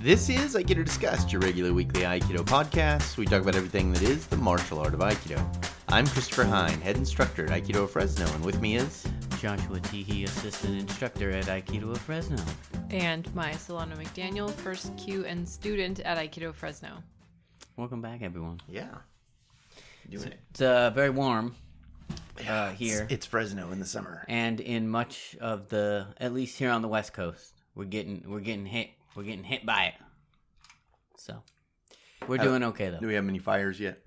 This is Aikido Discussed, your regular weekly Aikido podcast. We talk about everything that is the martial art of Aikido. I'm Christopher Hine, head instructor at Aikido of Fresno, and with me is Joshua Teehee, assistant instructor at Aikido of Fresno. And Maya Solano McDaniel, first Q and student at Aikido Fresno. Welcome back, everyone. yeah, doing it It's uh, very warm uh, It's- here, It's, Fresno in the summer. and in much of the, at least here on the West Coast, we're getting we're getting hit we're getting hit by it. So we're How- doing okay though. Do we have many fires yet?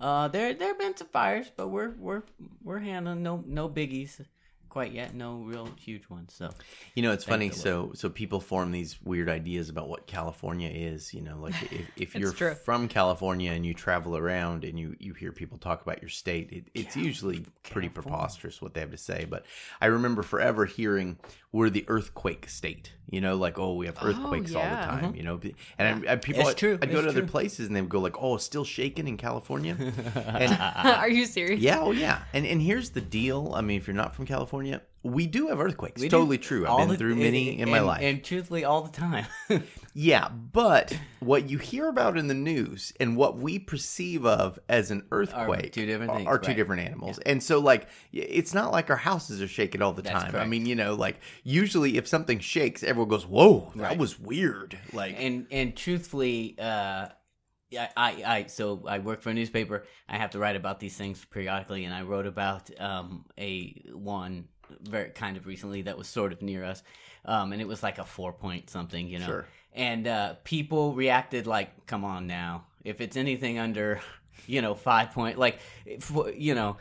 Uh, there there have been some fires, but we're we're we're handling no no biggies quite yet. No real huge ones. So You know, it's funny. So, so people form these weird ideas about what California is. You know, like if, if you're true. from California and you travel around and you you hear people talk about your state, it, it's usually pretty preposterous what they have to say. But I remember forever hearing we're the earthquake state. You know, like oh, we have oh, earthquakes all the yeah. time. Mm-hmm. You know, and I, I, people, It's true. I'd go It's to other places and they would go like, oh, it's still shaking in California. and Are you serious? yeah, oh yeah. And and here's the deal. I mean, if you're not from California, we do have earthquakes. we do totally true. I've all been the- through many in my and- life. and truthfully all the time. yeah, but what you hear about in the news and what we perceive of as an earthquake are two different are- things, are two right. different animals. And so like it's not like our houses are shaking all the That's time. I mean, you know, like usually if something shakes, everyone goes, "Whoa, that Right. was weird." Like and and truthfully uh I, I, I so I work for a newspaper. I have to write about these things periodically, and I wrote about um, a one very kind of recently that was sort of near us, um, and it was like a four point something, you know. Sure. And uh, people reacted like, "Come on now! If it's anything under, you know, five point, like, you know."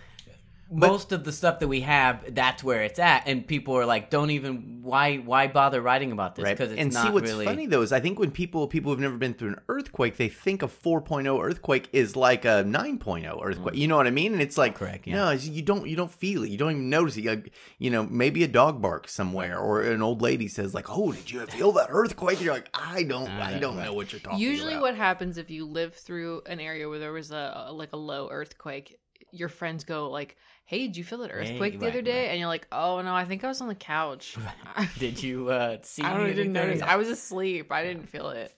Most of the stuff that we have, that's where it's at, and people are like, "Don't even why why bother writing about this?" Because it's and not see what's really funny though is I think when people people who've never been through an earthquake, they think a 4.0 earthquake is like a 9.0 earthquake. You know what I mean? And it's like Mm. Correct, yeah. No, you don't you don't feel it. You don't even notice it. Like, you know, maybe a dog barks somewhere or an old lady says like, "Oh, did you feel that earthquake?" You're like, "I don't I don't- don't know what you're talking about. Usually, about." what happens if you live through an area where there was a like a low earthquake, your friends go like, "Hey, did you feel that earthquake the right, other day?" right. And you're like, "Oh no, I think I was on the couch. Did you uh, see? I don't, didn't notice. I was asleep. I didn't feel it."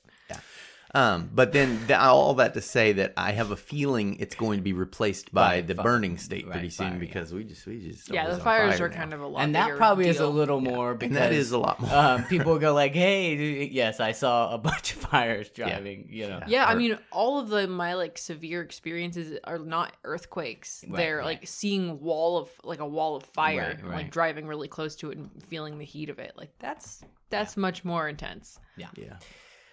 Um, but then th- all that to say that I have a feeling it's going to be replaced by By the fi- burning state right, pretty soon fire, yeah. because we just we just Yeah, the fires fire are now. kind of a lot, and that bigger probably is a deal. little more because And that is a lot more. um, people go like, "Hey, yes, I saw a bunch of fires driving." You know, Yeah, I mean, all of the my like severe experiences are not earthquakes. Right, They're right. like seeing wall of like a wall of fire, Right, right. like driving really close to it and feeling the heat of it. Like that's that's much more intense. Yeah. Yeah.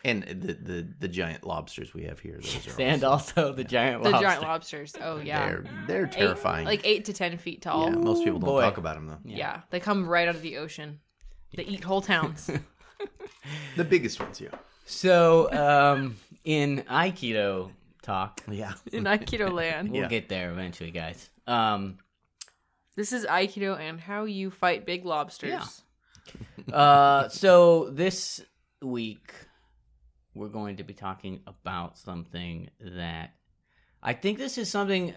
And the, the the giant lobsters we have here, those are and also the giant The lobster. giant lobsters. Oh yeah, they're they're Eight- terrifying. like eight to ten feet tall. yeah, Yeah. most people don't boy. talk about them though. Yeah. they come right out of the ocean. They eat whole towns. The biggest ones, yeah. So, um, in Aikido talk, Yeah. in Aikido land. we'll Yeah. get there eventually, guys. Um, This is Aikido and how you fight big lobsters. uh, so this week we're going to be talking about something that I think this is something.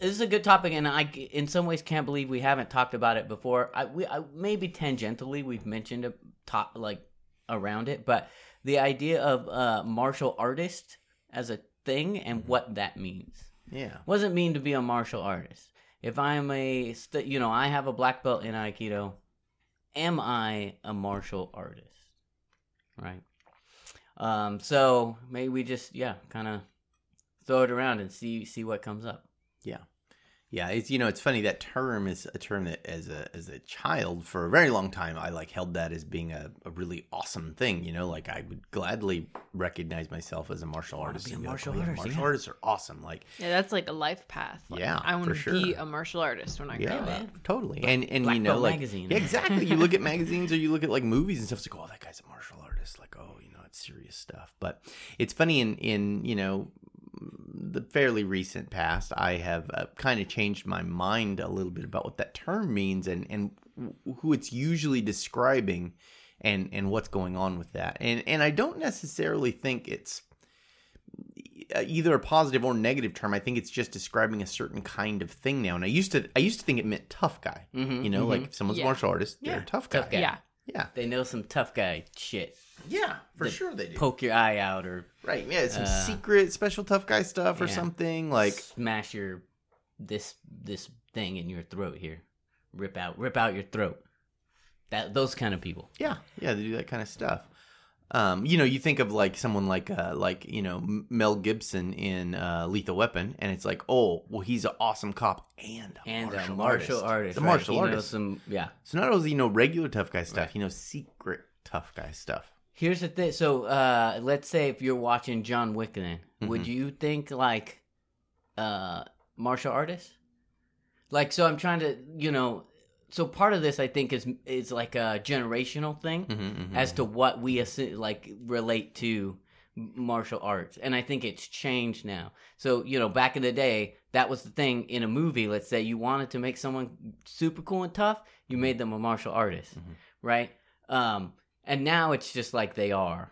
This is a good topic, and I, in some ways, can't believe we haven't talked about it before. I, we, I maybe tangentially we've mentioned a top like around it, but the idea of uh, martial artist as a thing and what that means. Yeah. What does it mean to be a martial artist? If I'm a, st- you know, I have a black belt in Aikido, am I a martial artist? Right. Um. So maybe we just, yeah, kind of throw it around and see see what comes up. Yeah. Yeah, it's you know it's funny that term is a term that as a as a child for a very long time I like held that as being a, a really awesome thing you know like I would gladly recognize myself as a martial artist be a and like, martial "Oh, yeah, artist, martial yeah." artists are awesome like Yeah, that's like a life path. Like, Yeah, I want for to be a martial artist when I grow yeah up. totally and and Black you know Belt like magazine. yeah, exactly you look at magazines or you look at like movies and stuff it's like oh that guy's a martial artist like oh you know it's serious stuff but it's funny in in you know the fairly recent past, I have uh, kind of changed my mind a little bit about what that term means and and who it's usually describing, and and what's going on with that. And and I don't necessarily think it's uh, either a positive or negative term. I think it's just describing a certain kind of thing now. And I used to I used to think it meant tough guy. Mhm, You know, mhm. like if someone's a Yeah. martial artist, they're Yeah, a tough guy. tough guy. Yeah. Yeah. They know some tough guy shit. Yeah, for The sure they do. Poke your eye out or right. Yeah, some Uh, secret special tough guy stuff or yeah. something like smash your this this thing in your throat here. Rip out rip out your throat. That those kind of people. Yeah, yeah, they do that kind of stuff. Um, you know, you think of like someone like uh, like you know Mel Gibson in uh, Lethal Weapon, and it's like, oh, well, he's an awesome cop and a And martial a martial artist. artist. The right. martial He artist. some yeah. So not only does he know regular tough guy stuff, Right. he knows secret tough guy stuff. Here's the thing. So, uh, let's say if you're watching John Wick, then would Mhm. you think like uh, martial artist? Like, so I'm trying to, you know, so part of this I think is is like a generational thing Mm-hmm, as to what we assi- like relate to martial arts, and I think it's changed now. So, you know, back in the day, that was the thing in a movie. Let's say you wanted to make someone super cool and tough, you made them a martial artist, Mhm. right? Um, and now it's just like they are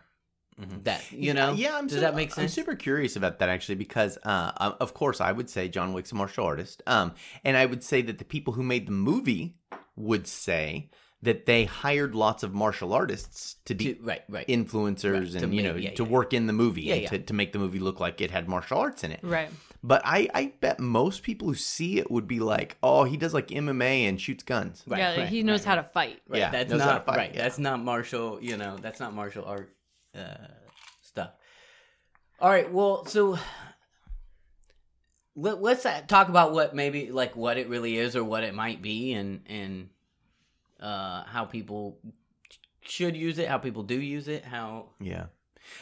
that you know yeah i'm does su- that make sense? i'm super curious about that actually because uh um, of course i would say john wick's a martial artist um and i would say that the people who made the movie would say that they hired lots of martial artists to be To- right right influencers Right, to and you make- know yeah, to yeah, work in the movie Yeah, and yeah. To, to make the movie look like it had martial arts in it Right. but i i bet most people who see it would be like oh he does like mma and shoots guns Right, yeah, right, he knows right, how to fight. right yeah, that's knows how to not fight, right yeah. that's not martial you know that's not martial art uh stuff all right well so let, let's uh, talk about what maybe like what it really is or what it might be and and uh how people should use it how people do use it how Yeah.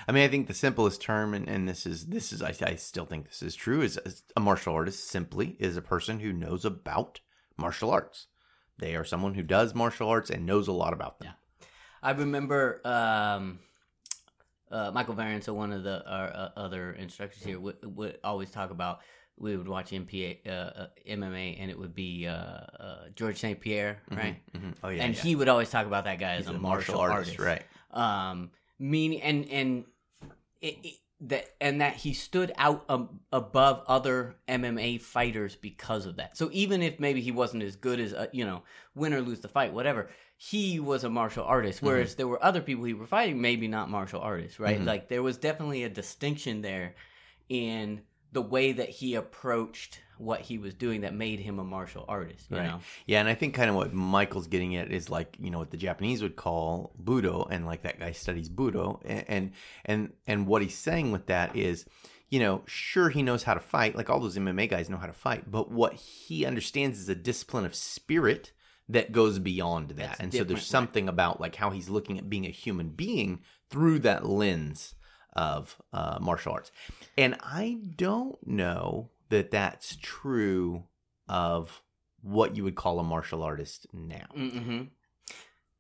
I mean, I think the simplest term, and, and this is this is I, I still think this is true, is, is a martial artist simply is a person who knows about martial arts. They are someone who does martial arts and knows a lot about them. I remember um, uh, Michael Varian, so one of the our, uh, other instructors here, would, would always talk about. We would watch MPA, uh, uh, MMA, and it would be uh, uh, George St. Pierre, right? Mhm. Oh yeah, and yeah. he would always talk about that guy He's as a, martial, artist, right? Um, meaning and and it, it, that and that he stood out um, above other MMA fighters because of that. So even if maybe he wasn't as good as uh, you know, win or lose the fight, whatever, he was a martial artist. Whereas there were other people he were fighting, maybe not martial artists, right? Mhm. Like there was definitely a distinction there in the way that he approached what he was doing that made him a martial artist. You Right. know, Yeah, and I think kind of what Michael's getting at is like you know what the Japanese would call budo, and like that guy studies budo, and and and, what he's saying with that is, you know, sure he knows how to fight, like all those MMA guys know how to fight, but what he understands is a discipline of spirit that goes beyond that, That's and so there's right. something about like how he's looking at being a human being through that lens of uh, martial arts, and I don't know that that's true of what you would call a martial artist now. mm-hmm.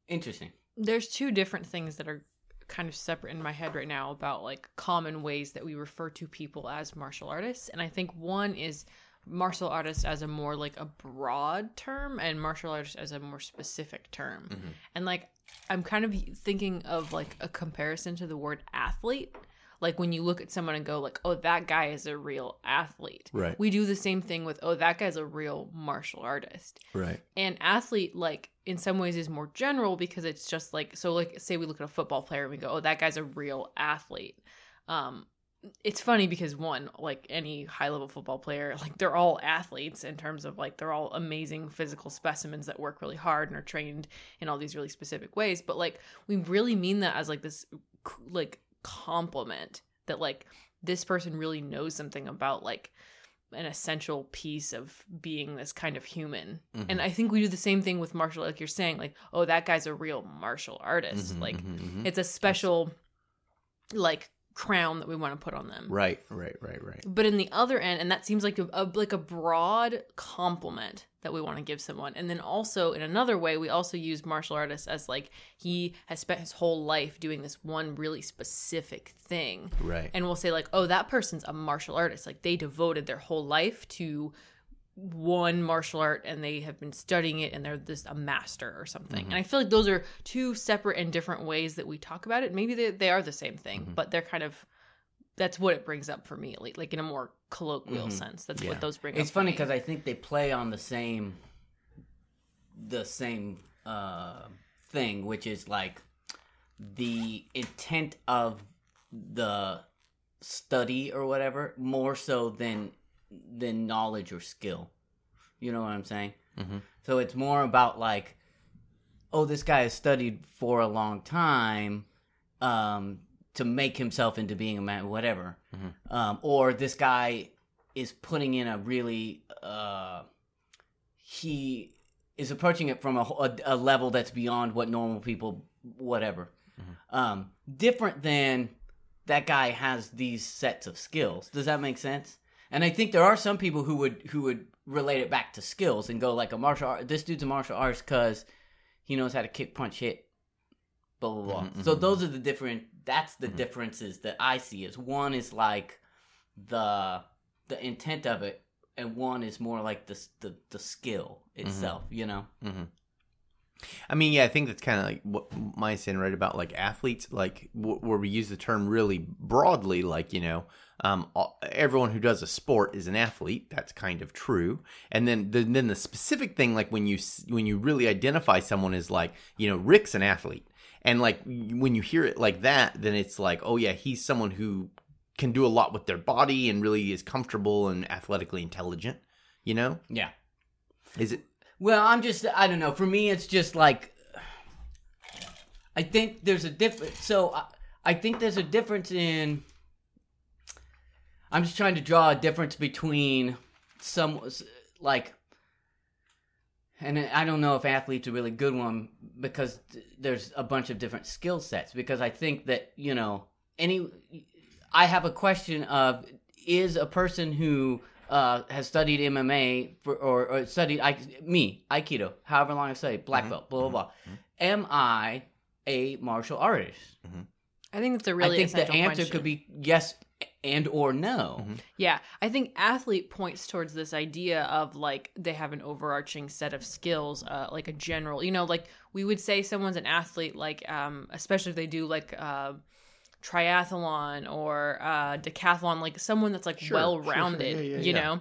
interesting. There's two different things that are kind of separate in my head right now about like common ways that we refer to people as martial artists. And I think one is martial artist as a more like a broad term and martial artist as a more specific term. Mhm. And like I'm kind of thinking of like a comparison to the word athlete. Like when you look at someone and go like, "Oh, that guy is a real athlete." Right. We do the same thing with, "Oh, that guy's a real martial artist." Right. And athlete, like in some ways, is more general because it's just like so. Like, say we look at a football player and we go, "Oh, that guy's a real athlete." Um, it's funny because one, like any high level football player, like they're all athletes in terms of like they're all amazing physical specimens that work really hard and are trained in all these really specific ways. But like we really mean that as like this like compliment that like this person really knows something about like an essential piece of being this kind of human. Mhm. And I think we do the same thing with martial like you're saying like oh that guy's a real martial artist. Mhm, like mhm, mhm. it's a special like crown that we want to put on them. right. Right. Right. Right. But in the other end, and that seems like a, a like a broad compliment that we want to give someone. And then also in another way, we also use martial artists as like he has spent his whole life doing this one really specific thing. Right. And we'll say like, oh, that person's a martial artist. Like they devoted their whole life to one martial art and they have been studying it and they're this a master or something. Mhm. And I feel like those are two separate and different ways that we talk about it. Maybe they, they are the same thing, Mhm. but they're kind of that's what it brings up for me, like, like in a more colloquial Mhm. sense. That's Yeah. what those bring up. It's funny because I think they play on the same, the same uh, thing, which is like the intent of the study or whatever, more so than than knowledge or skill. You know what I'm saying? Mhm. So it's more about like, oh, this guy has studied for a long time um, to make himself into being a man, whatever. Um, or this guy is putting in a really, uh, he is approaching it from a, a, a level that's beyond what normal people, whatever. Um, different than that guy has these sets of skills. Does that make sense? And I think there are some people who would who would relate it back to skills and go like a martial art. This dude's a martial artist because he knows how to kick, punch, hit, blah blah blah. Mhm, So mhm, those are the different. That's the differences that I see. Is one is like the the intent of it, and one is more like the the, the skill itself. You know. I mean, yeah, I think that's kind of like what Maya's saying, right? About like athletes, like w- where we use the term really broadly, like, you know, um, all- everyone who does a sport is an athlete. That's kind of true. And then the, then the specific thing, like when you when you really identify someone as like, you know, Rick's an athlete, and like when you hear it like that, then it's like, oh yeah, he's someone who can do a lot with their body and really is comfortable and athletically intelligent. You know, Yeah. is it? Well, I'm just I don't know. For me, it's just like I think there's a difference. So I, I think there's a difference in. I'm just trying to draw a difference between some like, and I don't know if athlete's a really good one because there's a bunch of different skill sets. Because I think that you know any, I have a question of is a person who uh, has studied MMA for, or, or studied I, me Aikido, however long I studied black belt, blah blah blah. Am I a martial artist? I think it's a really I think the answer question. could be yes and or no. Yeah, I think athlete points towards this idea of like they have an overarching set of skills, uh, like a general. You know, like we would say someone's an athlete, like um, especially if they do like uh, triathlon or uh, decathlon, like someone that's like Sure, well sure, sure. rounded. Yeah, yeah, you yeah. know.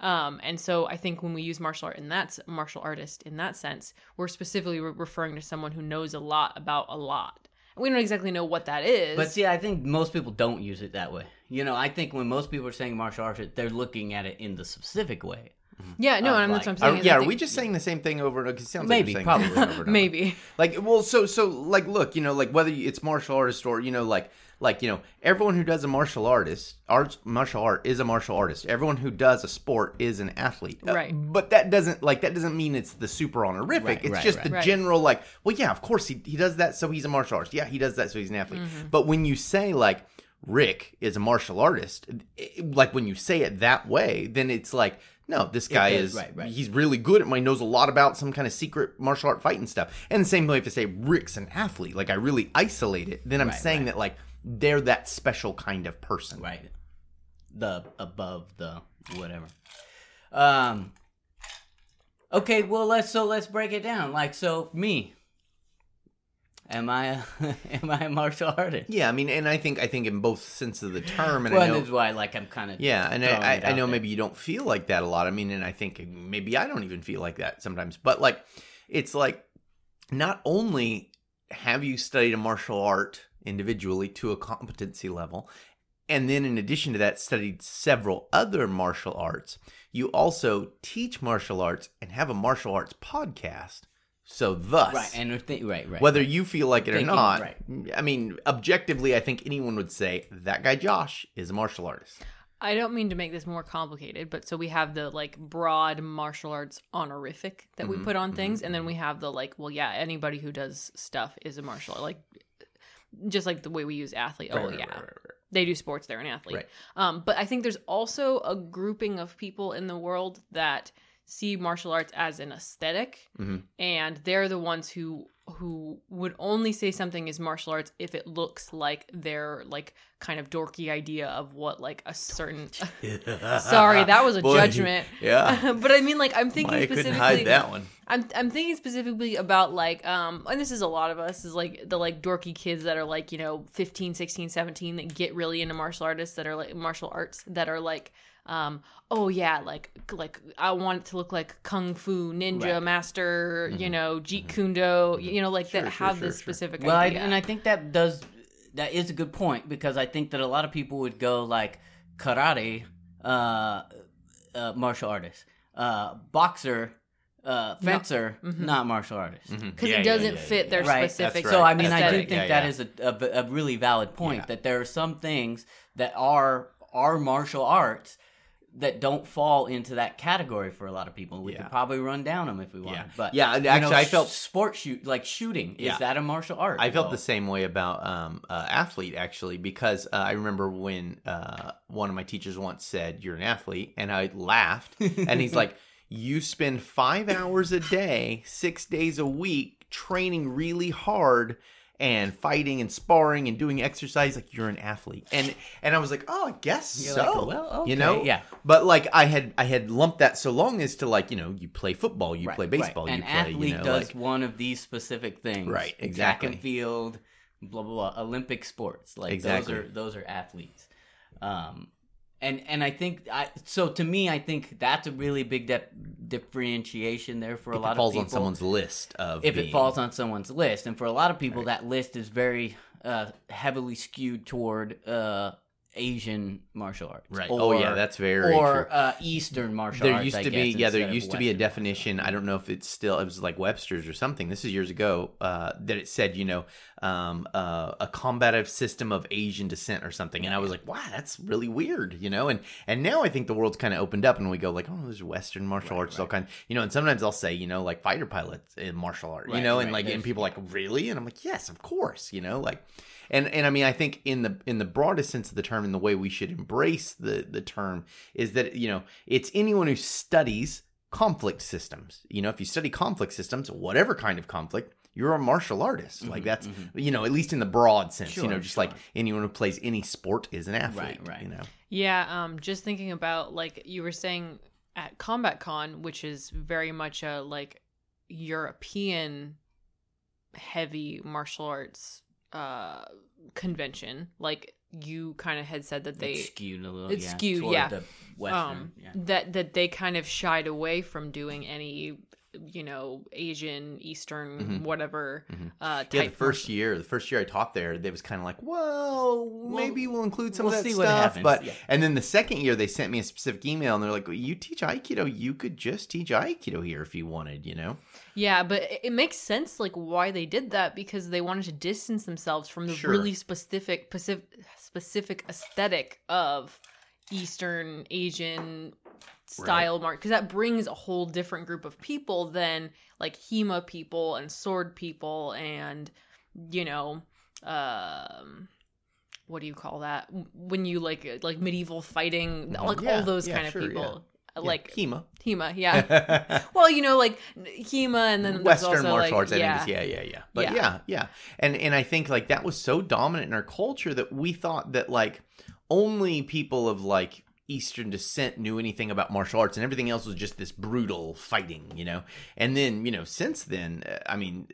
Um, and so I think when we use martial art in that martial artist in that sense, we're specifically re- referring to someone who knows a lot about a lot. We don't exactly know what that is. But see, I think most people don't use it that way. You know, I think when most people are saying martial arts, they're looking at it in the specific way. Yeah, no, of, and that's like- what I'm Are, saying. is yeah, I are we just saying the same thing over and over? 'Cause it sounds Maybe, like probably. over and over. maybe? Like, well, so so like, look, you know, like whether it's martial artist or you know, like like you know, everyone who does a martial artist, arts martial art is a martial artist. Everyone who does a sport is an athlete. Uh, Right. but that doesn't like that doesn't mean it's the super honorific. Right, it's right, just right. the Right. general like, well, yeah, of course he he does that, so he's a martial artist. Yeah, he does that, so he's an athlete. Mm-hmm. But when you say like Rick is a martial artist, it- like when you say it that way, then it's like. No, this guy does, is right, right. he's really good at. He knows a lot about some kind of secret martial art fighting stuff. And the same way if I say Rick's an athlete, like I really isolate it, then I'm Right, saying that like they're that special kind of person. Right. The above the whatever. Um Okay, well let's so let's break it down. Like so me. Am I a am I a martial artist? Yeah, I mean, and I think I think in both senses of the term, and well, I know, that's why like I'm kind of yeah, and I, I, I know there. maybe you don't feel like that a lot. I mean, and I think maybe I don't even feel like that sometimes. But like, it's like not only have you studied a martial art individually to a competency level, and then in addition to that, studied several other martial arts, you also teach martial arts and have a martial arts podcast. So, thus, right and we're right right. whether you feel like it Thinking, or not, right. I mean, objectively, I think anyone would say that guy Josh is a martial artist. I don't mean to make this more complicated, but so we have the like broad martial arts honorific that we Mhm, put on things, and then we have the like, well, yeah, anybody who does stuff is a martial like just like the way we use athlete. oh, Right, right, yeah, right, right, right. they do sports, they're an athlete. Right. Um, but I think there's also a grouping of people in the world that see martial arts as an esthetic Mhm. and they're the ones who who would only say something is martial arts if it looks like their like kind of dorky idea of what like a certain sorry that was a Boy, judgment Yeah, but i mean like i'm thinking couldn't specifically hide that one. I'm I'm thinking specifically about like um and this is a lot of us is like the like dorky kids that are like, you know, 15, 16, 17 that get really into martial artists that are like martial arts that are like um, oh yeah, like like I want it to look like kung fu ninja Right. master, you know, Jeet Kune Do, you know, like Mm-hmm. Sure, that sure, have sure, this sure. specific Well, I, and I think that does that is a good point because I think that a lot of people would go like karate, uh, uh, martial artist, uh, boxer, uh, fencer, not martial artist. because it doesn't fit their Right. specific. That's So I right. mean, I do think Yeah, that yeah. is a, a, a really valid point Yeah. that there are some things that are are martial arts that don't fall into that category for a lot of people. We Yeah. could probably run down them if we wanted. Yeah. But Yeah, you actually, know, I felt- sport shoot like shooting. Yeah. Is that a martial art? I felt Well, the same way about um, uh, athlete actually because uh, I remember when uh, one of my teachers once said, "You're an athlete," and I laughed, and he's like, "You spend five hours a day, six days a week, training really hard." And fighting and sparring and doing exercise, like you're an athlete, and and I was like, oh, I guess You're so. like, well, you know, yeah. But like, I had I had lumped that so long as to like, you know, you play football, you Right, play right. baseball, you An play, athlete you know, does like, one of these specific things. Right, Track exactly. and field, blah blah blah. Olympic sports, like Exactly. those are those are athletes. Um, and and I think I so to me I think that's a really big de- differentiation there for a if lot it falls of people. on someone's list of if being- it falls on someone's list, and for a lot of people that list is very uh, heavily skewed toward uh, Asian martial arts. Right. Or, oh yeah, that's very or true. uh, Eastern martial there arts. There used I to be guess, yeah there used to be a definition i don't know if it's still it was like webster's or something this is years ago uh, that it said you know um, uh, a combative system of asian descent or something and i was like wow that's really weird you know and and now i think the world's kind of opened up and we go like oh there's western martial arts all kind you know and sometimes i'll say you know like fighter pilots in martial art you Right, know and like and people are like really and i'm like yes of course you know like and and I mean I think in the in the broadest sense of the term and the way we should embrace the the term is that you know it's anyone who studies conflict systems. You know, if you study conflict systems, whatever kind of conflict, you're a martial artist. Like that's you know, at least in the broad sense, you know, Sure, just like anyone who plays any sport is an athlete, Right, right. you know. Yeah, um, just thinking about like you were saying at Combat Con, which is very much a like European heavy martial arts uh convention. Like you kind of had said that they It's skewed a little. It's yeah, skewed, yeah. The Western, um yeah. that that they kind of shied away from doing any you know Asian Eastern Mhm. whatever Mhm. uh type Yeah, the first year, the first year I taught there, they was kind of like, well, maybe we'll include some we'll of that see stuff. what happens, But yeah. and then the second year, they sent me a specific email, and they're like, "You teach Aikido, you could just teach Aikido here if you wanted, you know." Yeah, but it- it makes sense like why they did that because they wanted to distance themselves from the Sure. really specific specific specific aesthetic of Eastern Asian style mark because that brings a whole different group of people than like HEMA people and sword people and you know um what do you call that when you like like medieval fighting like Mm-hmm. Yeah, all those yeah, kind of people Yeah, like HEMA, HEMA yeah well, you know, like HEMA, and then Western also, martial like, arts. I yeah. think yeah, yeah, yeah. But yeah. yeah, and and I think like that was so dominant in our culture that we thought that like only people of like Eastern descent knew anything about martial arts, and everything else was just this brutal fighting, you know. And then you know, since then, uh, I mean,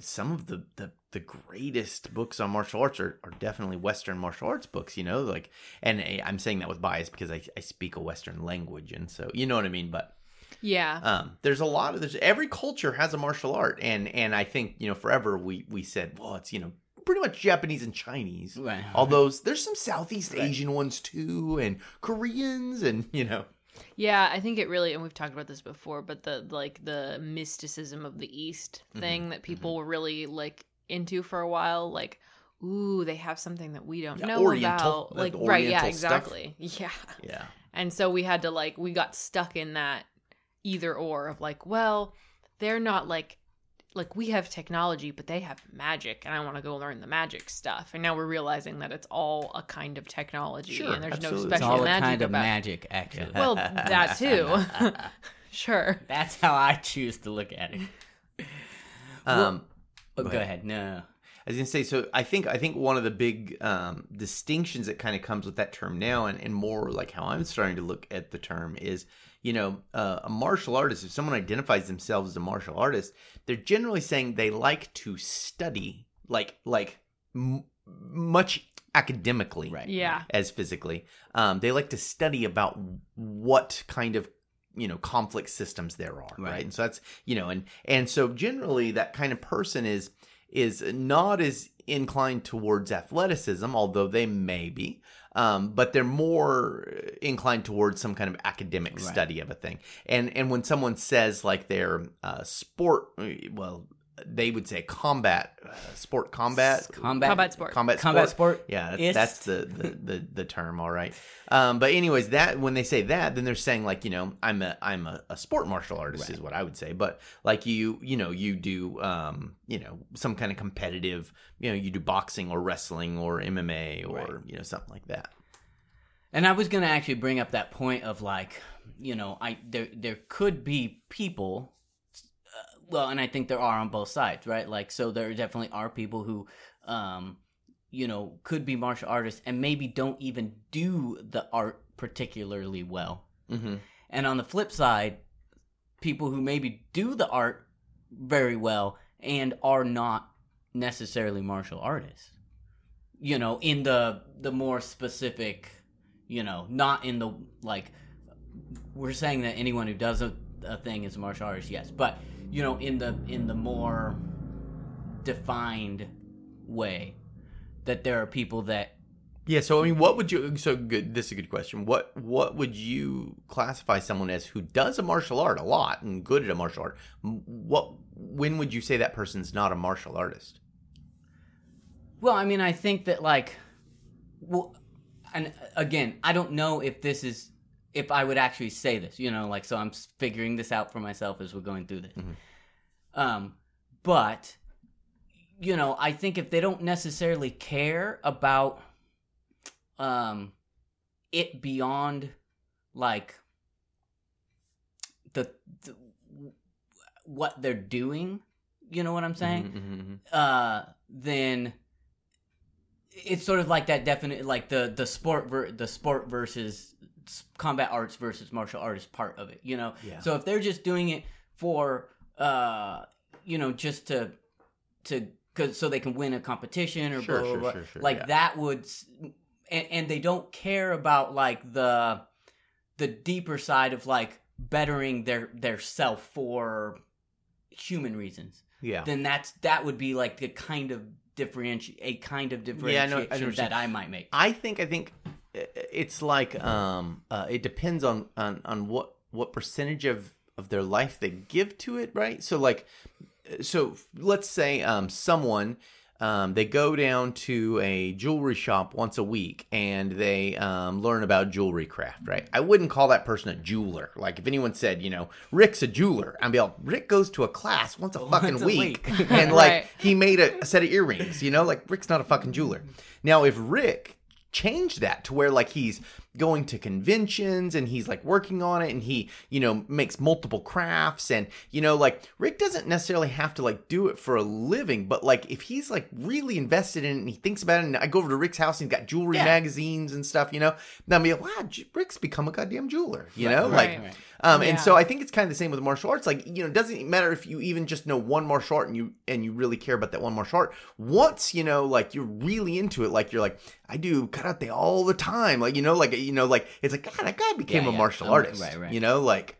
some of the the the greatest books on martial arts are, are definitely Western martial arts books, you know, like, and I- I'm saying that with bias because I, I speak a Western language, and so you know what I mean. But yeah, um, there's a lot of there's every culture has a martial art, and and I think you know forever we we said well it's you know pretty much Japanese and Chinese, Right. although there's some Southeast Right. Asian ones too, and Koreans, and you know yeah. I think it really, and we've talked about this before, but the like the mysticism of the East Mm-hmm, thing that people were really like into for a while, like. Ooh, they have something that we don't Yeah, know Oriental, about. the Like, right? Yeah, Oriental stuff. exactly. Yeah. yeah And so we had to like we got stuck in that either or of like, well, they're not like like we have technology, but they have magic, and I want to go learn the magic stuff. And now we're realizing that it's all a kind of technology, Sure, and there's absolutely. no It's It's special all a magic kind of about. magic, actually. Well, that too. sure. That's how I choose to look at it. um. But Go go, ahead. ahead. No. I was gonna say, so I think I think one of the big um, distinctions that kind of comes with that term now, and, and more like how I'm starting to look at the term is, you know, uh, a martial artist. If someone identifies themselves as a martial artist, they're generally saying they like to study, like like m- much academically Right. Yeah. as physically. Um, they like to study about what kind of you know conflict systems there are, right? Right. And so that's you know, and and so generally that kind of person is is not as inclined towards athleticism, although they may be. Um, but they're more inclined towards some kind of academic Right. study of a thing. And and when someone says like they're uh, sport, well, they would say combat, uh, sport combat, Combat. Combat sport. combat Combat sport. sport. Yeah, that's, that's the, the, the, the term. All right. Um, but anyways, that when they say that, then they're saying like you know I'm a I'm a, a sport martial artist is what I would say. But like you you know you do um you know some kind of competitive you know you do boxing or wrestling or MMA or Right. you know something like that. And I was gonna actually bring up that point of like, you know, I there there could be people, well, and I think there are on both sides, right? Like, so there definitely are people who, um, you know, could be martial artists and maybe don't even do the art particularly well. Mm-hmm. And on the flip side, people who maybe do the art very well and are not necessarily martial artists. You know, in the the more specific, you know, not in the like we're saying that anyone who does a, a thing is a martial artist, yes, but you know, in the in the more defined way that there are people that Yeah. So I mean, what would you? So good. This is a good question. What what would you classify someone as who does a martial art a lot and good at a martial art? What when would you say that person's not a martial artist? Well, I mean, I think that like, well, and again, I don't know if this is if I would actually say this. You know, like so I'm figuring this out for myself as we're going through this. Mhm. Um, but you know, I think if they don't necessarily care about um it beyond like the, the what they're doing, you know what I'm saying? Mhm, mhm, uh then it's sort of like that definite like the the sport ver- the sport versus combat arts versus martial artist part of it you know Yeah. so if they're just doing it for uh you know just to to cause so they can win a competition or Sure, blah, blah, sure, sure, sure, like yeah. that would and, and they don't care about like the the deeper side of like bettering their their self for human reasons Yeah. then that's that would be like the kind of differentiate a kind of Yeah, I differentiation know- I know that I might make. I think I think it's like um uh, it depends on on on what what percentage of of their life they give to it, right? So like so let's say um someone um, they go down to a jewelry shop once a week and they um, learn about jewelry craft, right? I wouldn't call that person a jeweler. Like if anyone said, you know, Rick's a jeweler, I'd be like, Rick goes to a class once a fucking Once a week, week. and like Right. he made a, a set of earrings, you know, like Rick's not a fucking jeweler. Now if Rick changed that to where like he's going to conventions and he's like working on it and he you know makes multiple crafts and you know like rick doesn't necessarily have to like do it for a living but like if he's like really invested in it and he thinks about it and i go over to rick's house and he's got jewelry Yeah. magazines and stuff you know then i'll be like wow rick's become a goddamn jeweler you know right, like right. um, Yeah. and so I think it's kind of the same with martial arts. Like, you know, it doesn't matter if you even just know one martial art and you and you really care about that one martial art. Once you know, like you're really into it, like you're like, I do karate all the time. Like, you know, like you know, like it's like God, that guy became Yeah, a yeah. martial Um, artist. right, right. You know, like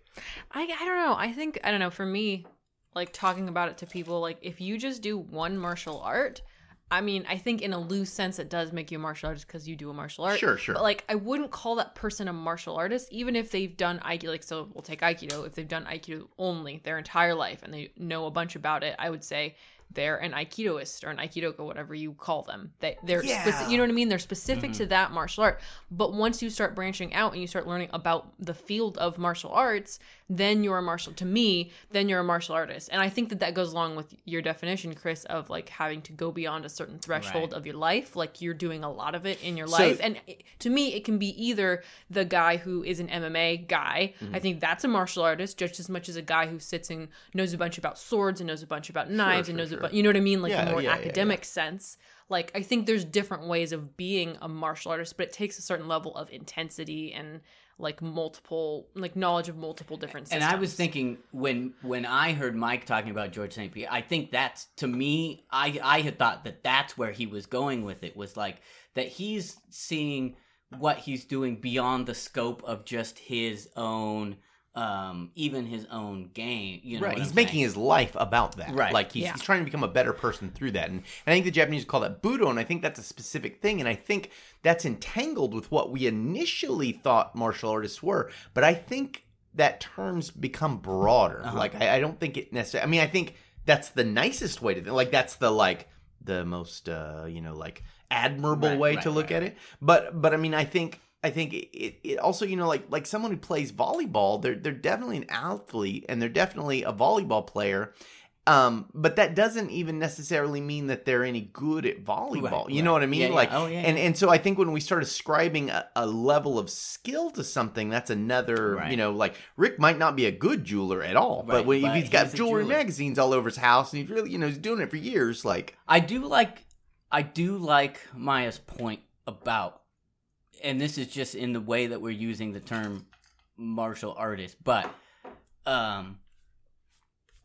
I, I don't know. I think I don't know. For me, like talking about it to people, like if you just do one martial art, I mean, I think in a loose sense it does make you a martial artist because you do a martial art. Sure, sure. But like, I wouldn't call that person a martial artist, even if they've done aikido. Like, so we'll take aikido. If they've done aikido only their entire life and they know a bunch about it, I would say they're an aikidoist or an aikidoka, whatever you call them. They they're Yeah. speci- you know what I mean. They're specific to that martial art. But once you start branching out and you start learning about the field of martial arts, then you're a martial. To me, then you're a martial artist. And I think that that goes along with your definition, Chris, of like having to go beyond a certain threshold Right. of your life. Like you're doing a lot of it in your So- life. And to me, it can be either the guy who is an MMA guy. Mm-hmm. I think that's a martial artist just as much as a guy who sits and knows a bunch about swords and knows a bunch about knives and knows sure. About you know what I mean, like Yeah, a more yeah, yeah, academic sense. like I think there's different ways of being a martial artist, but it takes a certain level of intensity and like multiple like knowledge of multiple different And. I was thinking when when I heard Mike talking about George St. Pierre, I think that's to me, I I had thought that that's where he was going with it was like that he's seeing what he's doing beyond the scope of just his own, um, even his own game. You know, right. what He's I'm making saying? his life about that. Right. Like he's, Yeah. he's trying to become a better person through that. And, and I think the Japanese call that Budo, and I think that's a specific thing. And I think that's entangled with what we initially thought martial artists were. But I think that terms become broader. Uh-huh. Like I, I don't think it necessarily. I mean, I think that's the nicest way to think. Like that's the like the most uh you know like admirable Right, way right, to look right, at it. But but I mean, I think I think it, it also you know like like someone who plays volleyball, they're they're definitely an athlete and they're definitely a volleyball player. Um, but that doesn't even necessarily mean that they're any good at volleyball. Right, you know what I mean? Yeah, yeah. Like, Oh, yeah, and and so I think when we start ascribing a, a level of skill to something, that's another. Right. You know, like Rick might not be a good jeweler at all, but when, but if he's got jewelry jeweler. magazines all over his house and he's really, you know, he's doing it for years, like. I do like I do like Maya's point about and this is just in the way that we're using the term martial artist, but um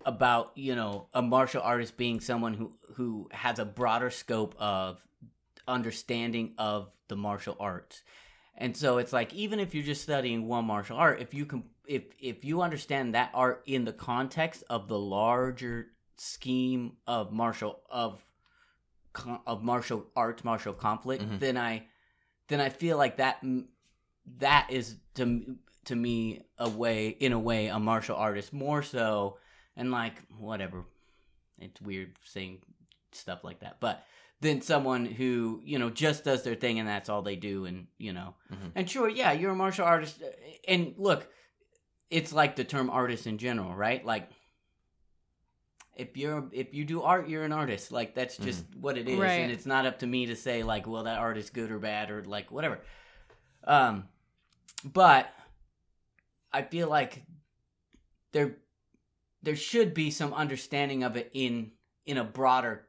about, you know, a martial artist being someone who who has a broader scope of understanding of the martial arts. And so it's like even if you're just studying one martial art, if you can if if you understand that art in the context of the larger scheme of martial of of martial arts, martial conflict, Mhm. then I then I feel like that that is to to me a way in a way a martial artist more so and like whatever. It's weird saying stuff like that but than someone who you know just does their thing and that's all they do and you know. Mhm. and sure yeah you're a martial artist uh, and look it's like the term artist in general right? Like if you're if you do art you're an artist like that's just what it is Right. and it's not up to me to say like well that art is good or bad or like whatever um but i feel like there there should be some understanding of it in in a broader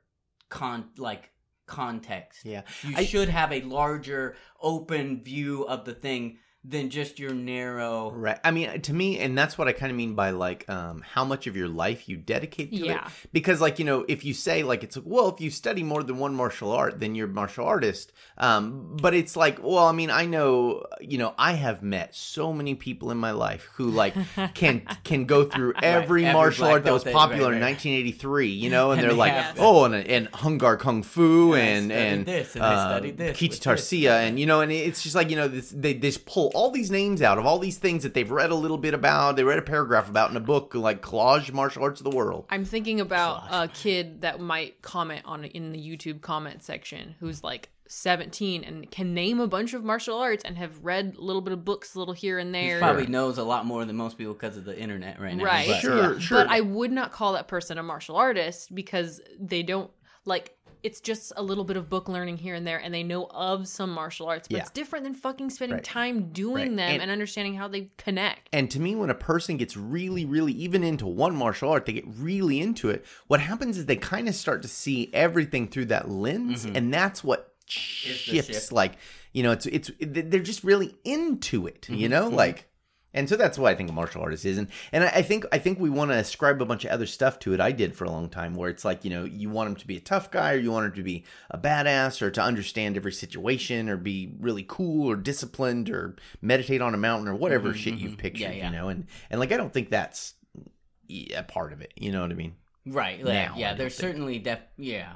con like context Yeah. you I- should have a larger open view of the thing than just your narrow Right. I mean, to me, and that's what I kind of mean by like um, how much of your life you dedicate to Yeah. it. Because, like, you know, if you say, like, it's like, well, if you study more than one martial art, then you're a martial artist. Um, but it's like, well, I mean, I know, you know, I have met so many people in my life who, like, can can go through every every martial black art that was popular right, in 1983, you know, and, And they're they like, have- oh, and, and Hung Gar Kung Fu And I and, studied and, this, and I uh, studied this Kiti with this. Tarsia, and, you know, and it's just like, you know, this, they, they just pull all these names out of all these things that they've read a little bit about. They read a paragraph about in a book, like Collage Martial Arts of the World. I'm thinking about Gosh. a kid that might comment on it in the YouTube comment section who's like 17 and can name a bunch of martial arts and have read a little bit of books, a little here and he there. probably knows a lot more than most people because of the internet right now right. but- Sure, yeah. sure. But I would not call that person a martial artist because they don't like it's just a little bit of book learning here and there and they know of some martial arts, but Yeah. it's different than fucking spending Right. time doing Right. them And- and, understanding how they connect. And to me, when a person gets really, really even into one martial art, they get really into it. What happens is they kind of start to see everything through that lens, and that's what Mm-hmm. shifts. shift. Like you know, it's it's they're just really into it. Mm-hmm. You know, like. And so that's what I think a martial artist is, and and I I think I think we want to ascribe a bunch of other stuff to it. I did for a long time, where it's like you know you want him to be a tough guy, or you want him to be a badass, or to understand every situation, or be really cool, or disciplined, or meditate on a mountain, or whatever shit you've pictured, Mm-hmm, Yeah, yeah. you know. And and like I don't think that's a part of it. You know what I mean? right like, Now, yeah don't there's think. certainly def yeah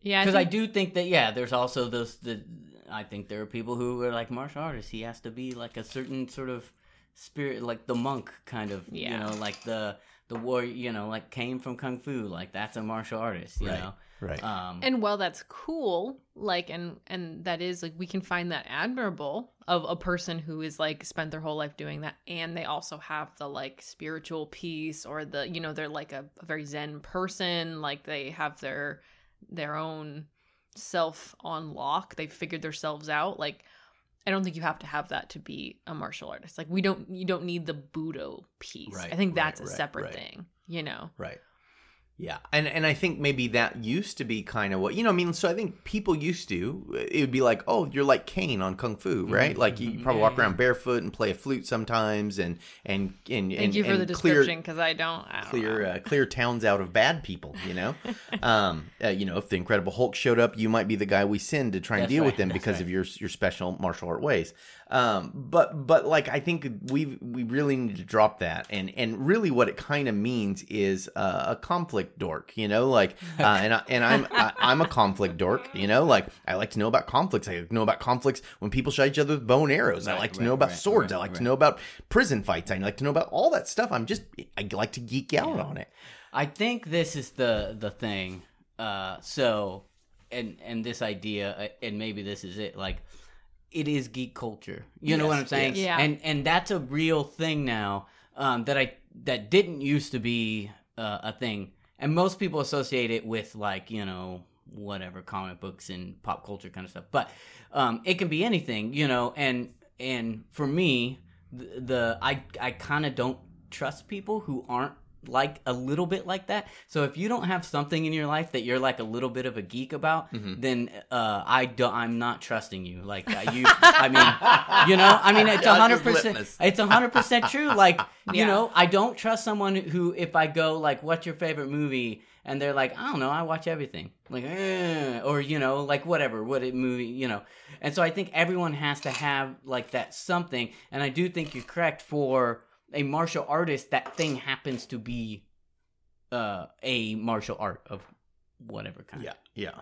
Yeah, because I, think- do think that yeah there's also those the i think there are people who are like martial artists he has to be like a certain sort of spirit like the monk kind of you know like the the war you know like came from kung fu like that's a martial artist you Right. know Right. um and while that's cool like and and that is like we can find that admirable of a person who is like spent their whole life doing that and they also have the like spiritual piece or the you know they're like a, a very zen person like they have their their own self on lock they've figured themselves out like i don't think you have to have that to be a martial artist like we don't you don't need the budo piece Right, i think right, that's a right, separate right. thing you know Right. Yeah, and and I think maybe that used to be kind of what you know. I mean, so I think people used to it would be like, oh, you're like Caine on Kung Fu, Mm-hmm. right? Like you probably Yeah, walk around barefoot and play a flute sometimes, and and and Thank and, you for and the clear- description because I don't. I don't clear uh, clear towns out of bad people you know um uh, you know if the incredible hulk showed up you might be the guy we send to try and That's deal with them that's because right. of your your special martial art ways um but but like i think we we really need to drop that. And and really what it kind of means is uh, a conflict dork you know? Like uh, and I, and i'm I, i'm a conflict dork you know? Like i like to know about conflicts. I like to know about conflicts when people shot each other with bow and arrows. I Right, like to right, know about right, swords. i like to know about prison fights. I like to know about all that stuff. I'm just i like to geek out on it. I think this is the the thing. Uh, so, and and this idea, uh, and maybe this is it. Like, it is geek culture. You know what I'm saying? yes. Yeah. And and that's a real thing now. Um, that I that didn't used to be uh, a thing, and most people associate it with like you know whatever comic books and pop culture kind of stuff. But um, it can be anything, you know. And and for me, the, the I I kind of don't trust people who aren't like a little bit like that. So if you don't have something in your life that you're like a little bit of a geek about, then uh, I don't. I'm not trusting you. Like uh, you, I mean, you know, I mean, it's a hundred percent. It's a hundred percent true. Like you know, I don't trust someone who, if I go like, "What's your favorite movie?" and they're like, "I don't know, I watch everything," like, eh, or you know, like whatever, what it movie, you know. And so I think everyone has to have like that something. And I do think you're correct for a martial artist. That thing happens to be uh, a martial art of whatever kind. yeah yeah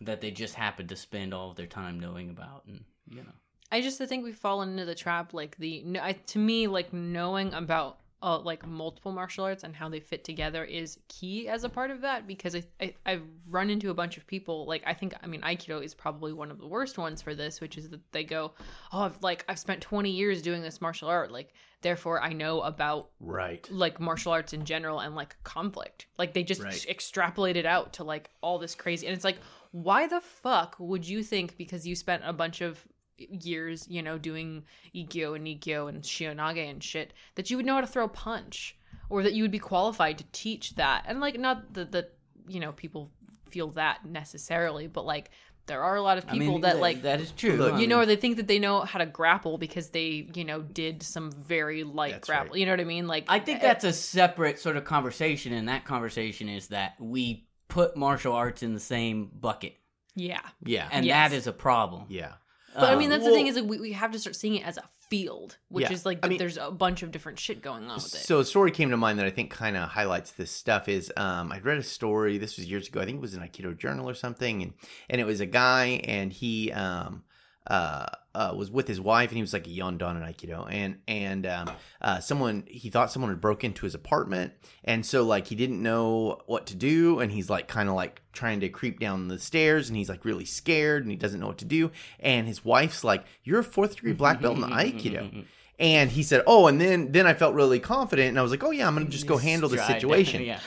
That they just happen to spend all of their time knowing about, and you know. I just think we've fallen into the trap. Like the I, to me, like knowing about uh, like multiple martial arts and how they fit together is key as a part of that because I, I I've run into a bunch of people like I think I mean Aikido is probably one of the worst ones for this, which is that they go, oh, I've like I've spent twenty years doing this martial art, like therefore I know about right like martial arts in general and like conflict. Like they just Right. extrapolate it out to like all this crazy and it's like why the fuck would you think because you spent a bunch of years, you know, doing Ikkyo and Nikyo and Shihonage and shit that you would know how to throw a punch or that you would be qualified to teach that. And like not that that you know people feel that necessarily, but like there are a lot of I people mean, that th- like that is true. Look, you know, or they think that they know how to grapple because they, you know, did some very light That's grapple. right. You know what I mean? Like, I think eh, that's a separate sort of conversation, and that conversation is that we put martial arts in the same bucket, yeah. yeah and Yes. that is a problem. yeah But I Um, mean, that's the thing is that we, we have to start seeing it as a field, which Yeah. is like I mean- there's a bunch of different shit going on with it. So a story came to mind that I think kind of highlights this stuff is um, I read a story. This was years ago. I think it was an Aikido journal or something, and and it was a guy and he um, uh, uh, was with his wife and he was like a yondan in Aikido and and um, uh, someone he thought someone had broke into his apartment and so like he didn't know what to do and he's like kind of like trying to creep down the stairs and he's like really scared and he doesn't know what to do and his wife's like you're a fourth degree black belt in Aikido. And he said, "Oh, and then then I felt really confident, and I was like, oh yeah, I'm gonna just go handle the situation." yeah.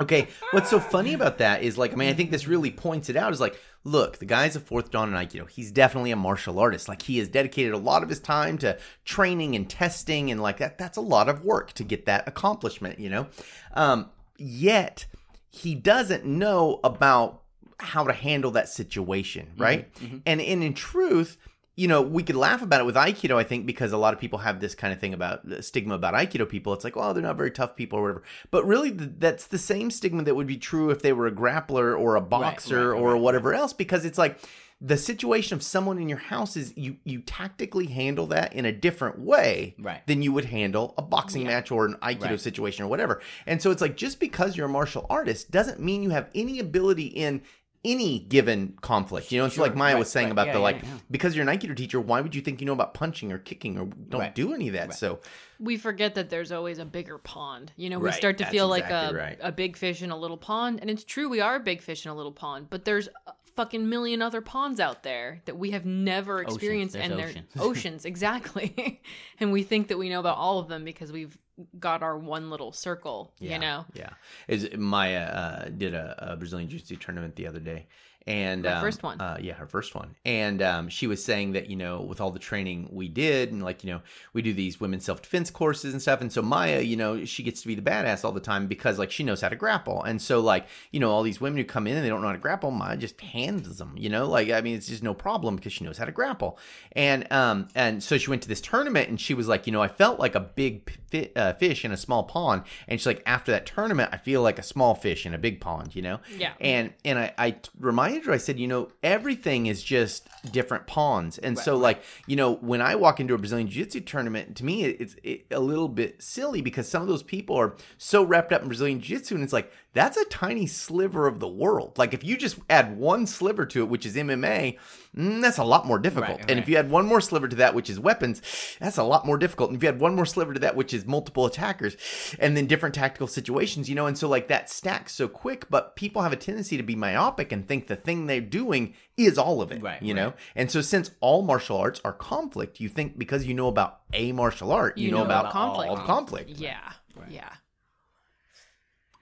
Okay, what's so funny about that is like, I mean, I think this really points it out. Is like, look, the guy's a fourth dan in Aikido. He's definitely a martial artist. Like, he has dedicated a lot of his time to training and testing, and like that. That's a lot of work to get that accomplishment, you know. Um, yet he doesn't know about how to handle that situation, right? And, and in truth, you know, we could laugh about it with Aikido, I think, because a lot of people have this kind of thing about the stigma about Aikido people. It's like, oh, they're not very tough people or whatever. But really, th- that's the same stigma that would be true if they were a grappler or a boxer right, or right, whatever else, because it's like the situation of someone in your house is you you tactically handle that in a different way Right. than you would handle a boxing match or an Aikido Right. situation or whatever. And so it's like just because you're a martial artist doesn't mean you have any ability in any given conflict. You know, it's Sure, like Maya right, was saying right. about Yeah, the yeah, like yeah. because you're an Aikido teacher, why would you think you know about punching or kicking or don't Right. do any of that? So we forget that there's always a bigger pond. You know, we start to that's feel exactly like a, right. a big fish in a little pond. And it's true, we are a big fish in a little pond, but there's a fucking million other ponds out there that we have never experienced. There's and they're oceans. oceans, exactly. and we think that we know about all of them because we've got our one little circle, yeah, you know? yeah. Is Maya uh, did a, a Brazilian Jiu-Jitsu tournament the other day, and Her um, first one. uh, yeah her first one. And um, she was saying that you know with all the training we did and like you know we do these women's self-defense courses and stuff. And so maya you know she gets to be the badass all the time because like she knows how to grapple. And so like you know all these women who come in and they don't know how to grapple maya just hands them you know? Like i mean it's just no problem because she knows how to grapple. And um and so she went to this tournament and she was like you know i felt like a big fi- uh, fish in a small pond. And she's like after that tournament i feel like a small fish in a big pond you know? Yeah. and and I, I t- her, I said, you know, everything is just different pawns. And so, like, you know, when I walk into a Brazilian Jiu Jitsu tournament, to me, it's it, a little bit silly because some of those people are so wrapped up in Brazilian Jiu Jitsu, and it's like, that's a tiny sliver of the world. Like, if you just add one sliver to it, which is MMA, mm, that's a lot more difficult. Right, And right. if you add one more sliver to that, which is weapons, that's a lot more difficult. And if you add one more sliver to that, which is multiple attackers, and then different tactical situations, you know, and so like that stacks so quick, but people have a tendency to be myopic and think the thing they're doing is all of it, Right, you know? And so since all martial arts are conflict, you think because you know about a martial art, you, You know, know about, about conflict. all of conflict. Yeah. Right. Yeah.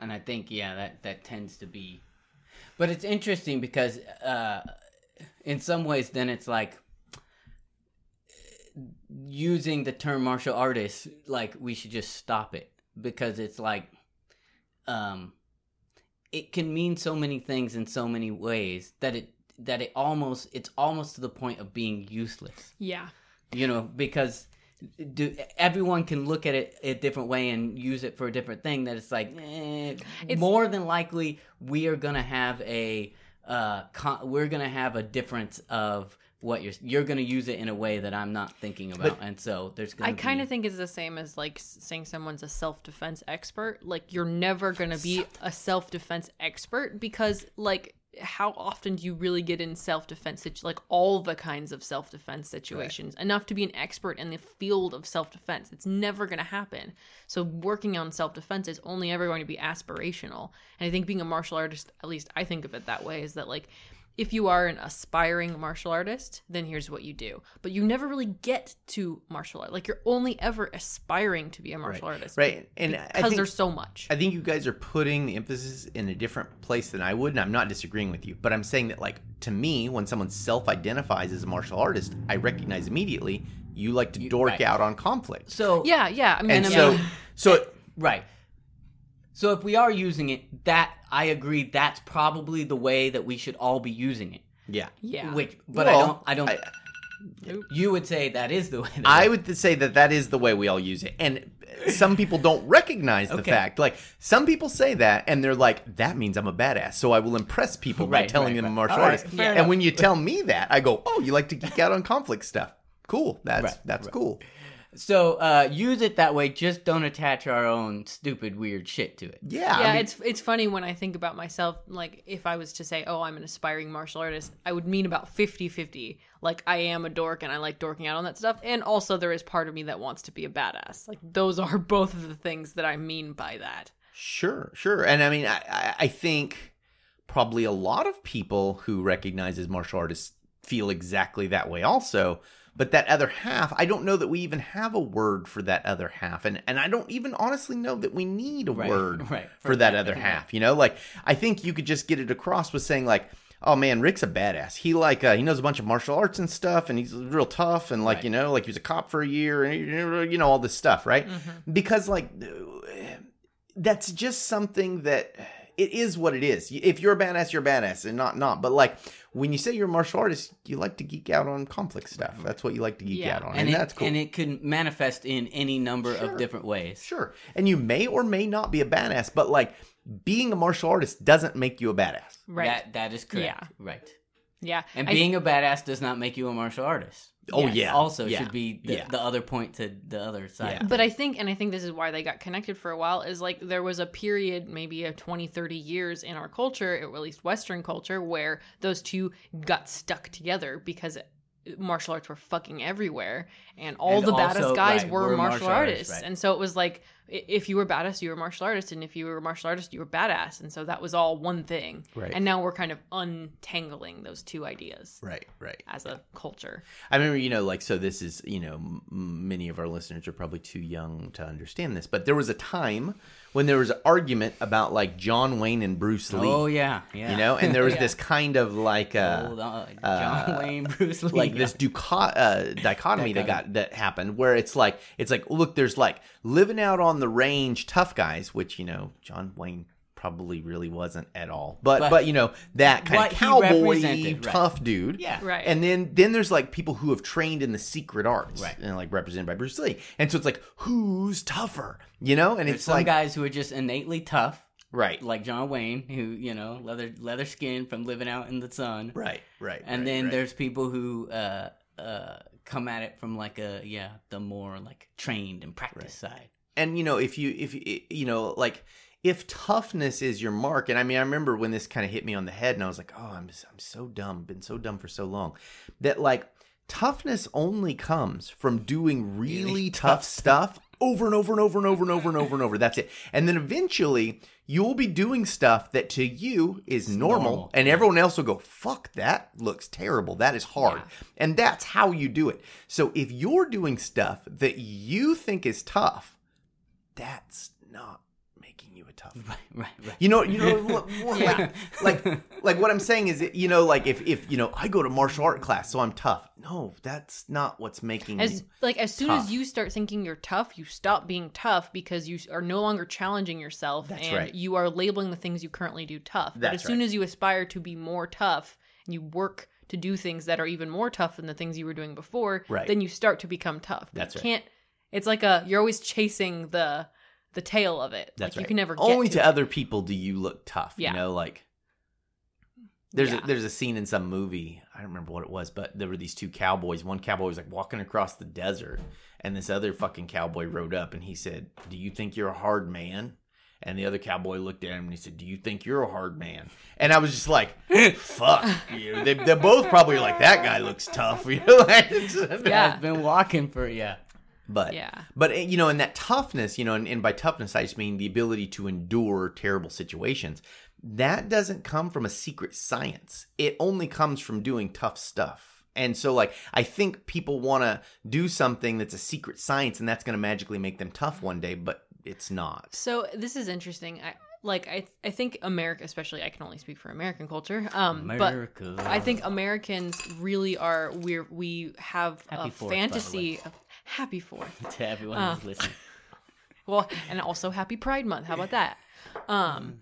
and I think yeah, that that tends to be. But it's interesting because uh, in some ways, then it's like using the term martial artist, like we should just stop it because it's like, um, it can mean so many things in so many ways that it that it almost it's almost to the point of being useless Yeah. you know because do everyone can look at it a different way and use it for a different thing that it's like eh, It's- more than likely we are gonna have a uh con- we're gonna have a difference of what you're you're gonna use it in a way that i'm not thinking about and so there's gonna I kind be- of think it's the same as like saying someone's a self defense expert. Like you're never going to be a self defense expert because like how often do you really get in self defense situ- like all the kinds of self defense situations enough to be an expert in the field of self defense? It's never going to happen. So working on self defense is only ever going to be aspirational. And I think being a martial artist, at least I think of it that way, is that like if you are an aspiring martial artist, then here's what you do. But you never really get to martial art. Like you're only ever aspiring to be a martial artist. Right. And I Because think, there's so much. I think you guys are putting the emphasis in a different place than I would, and I'm not disagreeing with you, but I'm saying that, like, to me, when someone self identifies as a martial artist, I recognize immediately you like to dork right. out on conflict. so yeah, yeah. I mean, And yeah. so, so Right. So if we are using it, that I agree that's probably the way that we should all be using it. yeah. yeah. Which but I don't I don't I- you would say that is the way that I would say that that is the way we all use it. And some people don't recognize the Okay. fact. Like, some people say that and they're like, that means I'm a badass. So I will impress people by telling right, them I'm a martial All right, artist. fair and enough. when you tell me that, I go, oh, you like to geek out on conflict stuff. Cool. That's Right, that's right. cool. So uh use it that way, just don't attach our own stupid weird shit to it. Yeah. I yeah, mean- it's it's funny when I think about myself. Like, if I was to say, "Oh, I'm an aspiring martial artist," I would mean about 50-50. Like, I am a dork and I like dorking out on that stuff, and also there is part of me that wants to be a badass. Like, those are both of the things that I mean by that. Sure, sure. And I mean, I, I- I think probably a lot of people who recognize as martial artists feel exactly that way also. But that other half, I don't know that we even have a word for that other half. And, and I don't even honestly know that we need a Right, word right, for, that, other half. You know, like I think you could just get it across with saying like, oh man, Rick's a badass. He like uh, he knows a bunch of martial arts and stuff, and he's real tough, and like Right. you know, like he was a cop for a year, and you know all this stuff, right? Because like that's just something that it is what it is. If you're a badass, you're a badass, and not not. But like when you say you're a martial artist, you like to geek out on conflict stuff. That's what you like to geek Yeah. out on, And, and, it, that's cool. and it can manifest in any number Sure. of different ways. Sure. And you may or may not be a badass, but like being a martial artist doesn't make you a badass. Right. That that is correct. Yeah. Right. Yeah. And I- being a badass does not make you a martial artist. Oh, Yes, yeah. Also Yeah. should be the, Yeah. the other point to the other side. Yeah. But I think, and I think this is why they got connected for a while, is like there was a period, maybe of 20, 30 years in our culture, or at least Western culture, where those two got stuck together because martial arts were fucking everywhere and all And the also, baddest guys right, were were martial, martial artists, artists. right. And so it was like i- if you were badass, you were a martial artist, and if you were a martial artist, you were badass, and so that was all one thing. Right. And now we're kind of untangling those two ideas Right, right. as a culture. I remember, you know, like, so this is, you know, m- many of our listeners are probably too young to understand this, but there was a time when there was an argument about like John Wayne and Bruce Lee. Oh yeah, yeah. You know, and there was Yeah. this kind of like uh, Old, uh, John uh, Wayne, Bruce Lee, like this duco- uh, dichotomy that got that happened where it's like it's like look there's like living out on the range tough guys which you know John Wayne probably really wasn't at all but but, But you know that kind what of cowboy represented, right. tough dude Yeah. Right. and then then there's like people who have trained in the secret arts Right. and like represented by Bruce Lee and so it's like who's tougher you know and There's it's some like guys who are just innately tough, right like John Wayne, who you know leather leather skin from living out in the sun. right right And right, then right. there's people who uh uh come at it from like a yeah the more like trained and practice side. And you know if you if you you know like if toughness is your mark and i mean i remember when this kind of hit me on the head and i was like oh i'm i'm so dumb been so dumb for so long that like toughness only comes from doing really tough stuff over and over and over and over and over and over and over that's it. And then eventually you'll be doing stuff that to you is normal, normal, and everyone else will go fuck that looks terrible that is hard and that's how you do it. So if you're doing stuff that you think is tough that's not making you a tough guy. Right, right. You know, you know, look, more Yeah. like, like, like what I'm saying is, you know, like if, if you know, I go to martial art class, so I'm tough. No, that's not what's making As you. like as soon tough. as you start thinking you're tough, you stop being tough because you are no longer challenging yourself, That's and right. you are labeling the things you currently do tough. but That's as soon right. as you aspire to be more tough and you work to do things that are even more tough than the things you were doing before, Right. then you start to become tough. But That's you right. can't. It's like a you're always chasing the the tail of it. That's like right. you can never get Only to, to it. other people do you look tough. Yeah. You know, like there's Yeah. a, there's a scene in some movie. I don't remember what it was, but there were these two cowboys. One cowboy was like walking across the desert, and this other fucking cowboy rode up and he said, "Do you think you're a hard man?" And the other cowboy looked at him and he said, "Do you think you're a hard man?" And I was just like, "Fuck you!" They, they're both probably like, "That guy looks tough," you know. Like, Yeah. I've been walking for yeah. But Yeah. but eh, you know, and that toughness, you know, and, and by toughness I just mean the ability to endure terrible situations. That doesn't come from a secret science. It only comes from doing tough stuff. And so like I think people want to do something that's a secret science and that's going to magically make them tough one day, but it's not. So this is interesting. I like I I think America, especially I can only speak for American culture. Um, America. but I think Americans really are we we have Happy a Fourth, by the way. fantasy of happy fourth. to everyone Uh, who's listening. Well, and also happy Pride Month. How about that? Um,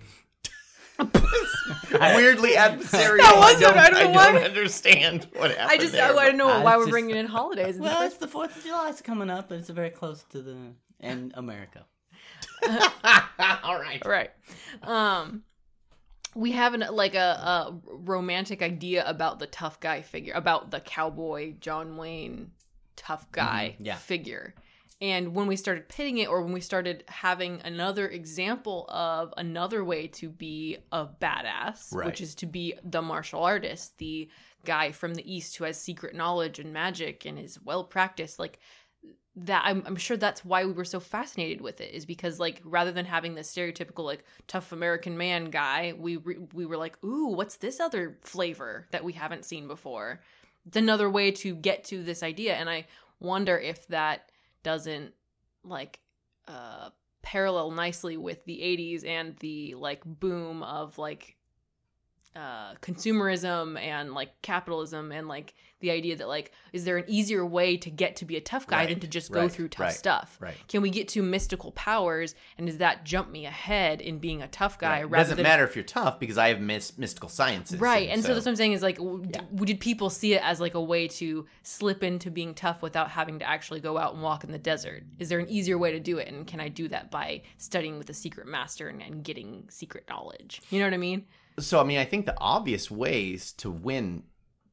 Weirdly adversarial. That wasn't- I don't, I don't know I don't understand what happened. I just there, I, I don't know I why we're bringing in holidays. in Well, it's the Fourth of July. It's coming up, and it's very close to the and America. All right. right um we have an like a, a romantic idea about the tough guy figure about the cowboy john wayne tough guy Mhm, yeah. figure and when we started pitting it or when we started having another example of another way to be a badass Right. which is to be the martial artist the guy from the east who has secret knowledge and magic and is well practiced like that I'm, I'm sure that's why we were so fascinated with it is because like rather than having the stereotypical like tough American man guy, we re- we were like, ooh, what's this other flavor that we haven't seen before? It's another way to get to this idea, and I wonder if that doesn't like uh, parallel nicely with the '80s and the like boom of like uh consumerism and like capitalism and like the idea that like is there an easier way to get to be a tough guy than to just go right, through tough right, stuff right. can we get to mystical powers and does that jump me ahead in being a tough guy Right. It doesn't matter if you're tough because I have mis- mystical sciences. right and so, that's what i'm saying is like w- Yeah. d- did people see it as like a way to slip into being tough without having to actually go out and walk in the desert is there an easier way to do it and can i do that by studying with a secret master and, and getting secret knowledge you know what i mean so I mean, I think the obvious ways to win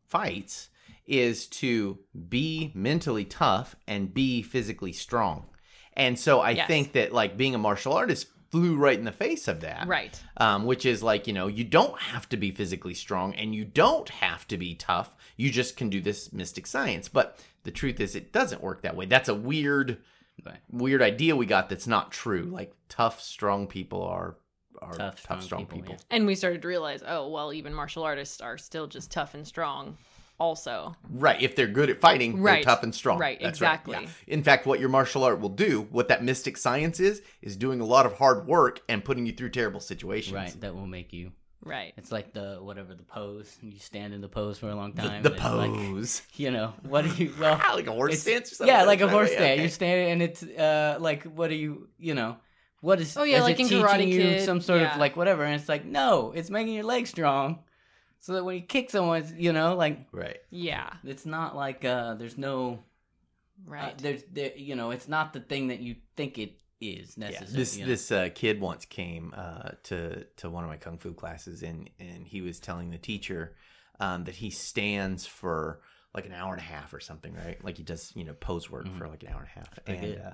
fights is to be mentally tough and be physically strong. And so I Yes. think that like being a martial artist flew right in the face of that. right Um, which is like, you know, you don't have to be physically strong and you don't have to be tough. You just can do this mystic science. But the truth is, it doesn't work that way. That's a weird Right. weird idea we got that's not true. Like tough, strong people are are Tough, tough, strong strong, people, people. And we started to realize, oh well, even martial artists are still just tough and strong. Also, Right. If they're good at fighting, Right. they're tough and strong. Right, That's exactly. yeah. In fact, what your martial art will do, what that mystic science is, is doing a lot of hard work and putting you through terrible situations. Right. That will make you. right? It's like the whatever the pose. You stand in the pose for a long time. the and it's like, pose. you know what do you? Well, like a horse it's- stance or something. Yeah, like a horse right, stand. okay. You're standing, and it's uh like what are you? You know, what is? Oh, yeah, is like it in teaching Karate you Kid, some sort yeah. of like whatever, and it's like no, it's making your legs strong, so that when you kick someone, it's, you know, like Right. Yeah, it's not like uh there's no uh, right. there's there you know it's not the thing that you think it is Yeah, necessarily. this you know? this uh, kid once came uh, to to one of my kung fu classes, and and he was telling the teacher um, that he stands for like an hour and a half or something, right? Like he does, you know, pose work for like an hour and a half. pretty And good. uh,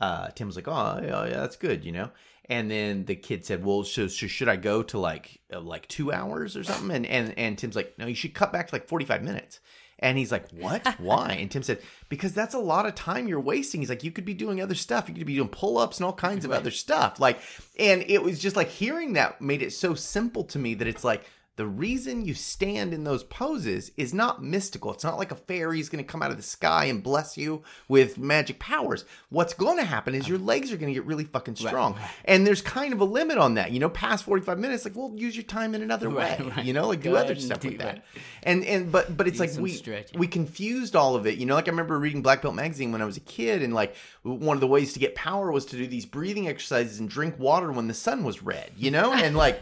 uh, Tim was like, "Oh, yeah, yeah, that's good," you know. And then the kid said, "Well, so, so should I go to like uh, like two hours or something?" And and and Tim's like, "No, you should cut back to like forty five minutes." And he's like, "What? Why?" And Tim said, "Because that's a lot of time you're wasting." He's like, "You could be doing other stuff. You could be doing pull ups and all kinds of other stuff." Like, and it was just like hearing that made it so simple to me that it's like the reason you stand in those poses is not mystical. It's not like a fairy's going to come out of the sky and bless you with magic powers. What's going to happen is your legs are going to get really fucking strong. And there's kind of a limit on that. You know, past 45 minutes like, well, use your time in another Right, way. right. You know, like Go do other stuff do with that. And and but but it's Do like we stretching. we confused all of it. You know, like I remember reading Black Belt magazine when I was a kid, and like one of the ways to get power was to do these breathing exercises and drink water when the sun was red. You know, and like.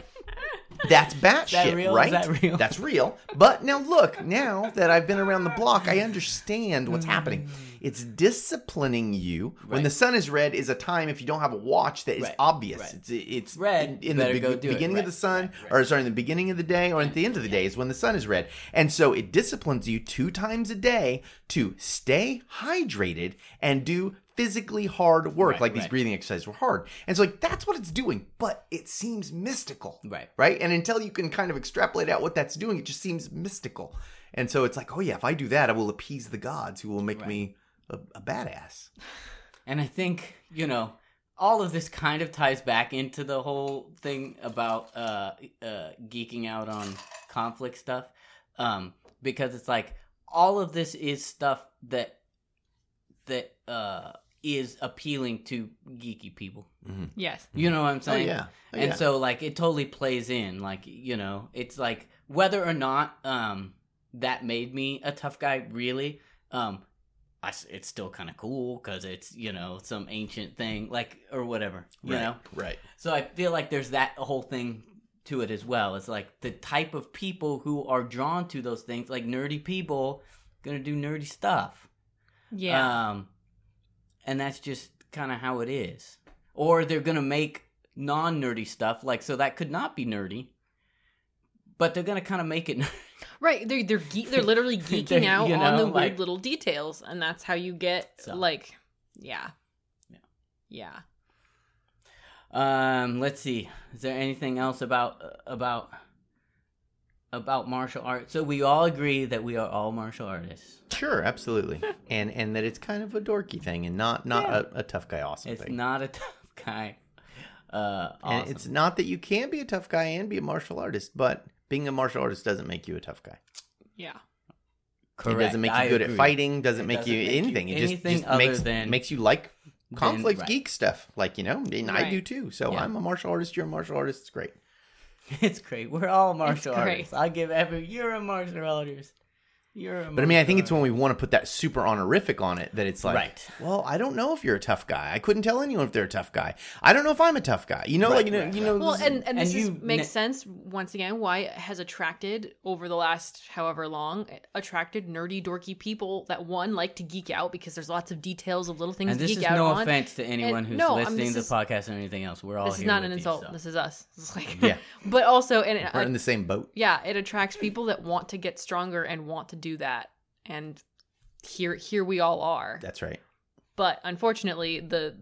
That's batshit, that real? Right? that real? That's real. But now look, now that I've been around the block, I understand what's happening. Hmm. It's disciplining you. When the sun is red is a time if you don't have a watch that is Right, obvious. right. It's it's Red, in, in the be- go do it. beginning of the sun right, right. or sorry, in the beginning of the day or at the end of the day is when the sun is red. And so it disciplines you two times a day to stay hydrated and do physically hard work. Right, like these right. breathing exercises were hard. And so like that's what it's doing, but it seems mystical. Right. Right? And until you can kind of extrapolate out what that's doing, it just seems mystical. And so it's like, oh yeah, if I do that, I will appease the gods who will make Right. me a, a badass. And I think, you know, all of this kind of ties back into the whole thing about uh, uh, geeking out on conflict stuff. Um, because it's like all of this is stuff that that uh, is appealing to geeky people. yes. You know what I'm Oh saying? yeah. Oh, and yeah. so like it totally plays in like you know it's like whether or not um that made me a tough guy really um I s it's still kind of cool because it's you know some ancient thing like or whatever you right, know right. so i feel like there's that whole thing to it as well it's like the type of people who are drawn to those things like nerdy people gonna do nerdy stuff Yeah. um, and that's just kind of how it is. Or they're gonna make non nerdy stuff, like so that could not be nerdy, but they're gonna kind of make it. right. They're they're ge- they're literally They're, geeking out you on know, the weird little details, and that's how you get So. like, yeah, Yeah. yeah. um, let's see. Is there anything else about about about martial arts? So we all agree that we are all martial artists. Sure, absolutely. and and that it's kind of a dorky thing and not not Yeah. a, a tough guy awesome It's thing. not a tough guy. Uh, And it's not that you can be a tough guy and be a martial artist, but being a martial artist doesn't make you a tough guy. Yeah. correct. It doesn't make you I good agree. at fighting, doesn't It make doesn't you make you anything. it just, anything just other makes than- makes you like conflict right. geek stuff. Like, you know, and I do too. So Yeah. I'm a martial artist, you're a martial artist, it's great. It's great. We're all martial great. artists. I give every. You're a martial artist. You're. But I mean, I think it's when we want to put that super honorific on it that it's like, Right. well, I don't know if you're a tough guy. I couldn't tell anyone if they're a tough guy. I don't know if I'm a tough guy. You know, Right, like you know, right, you know. Well, this- and and this And is, you makes ne- sense once again why it has attracted over the last however long attracted nerdy dorky people that one like to geek out because there's lots of details of little things And to this geek is out no on. offense to anyone And- who's no, I mean, listening to this the podcast or anything else. We're all This is here not with an you, insult. so. This is us. This is like Yeah. but also and it, we're in the same boat. yeah, it attracts people that want to get stronger and want to do that. And here here we all are. That's right. But unfortunately, the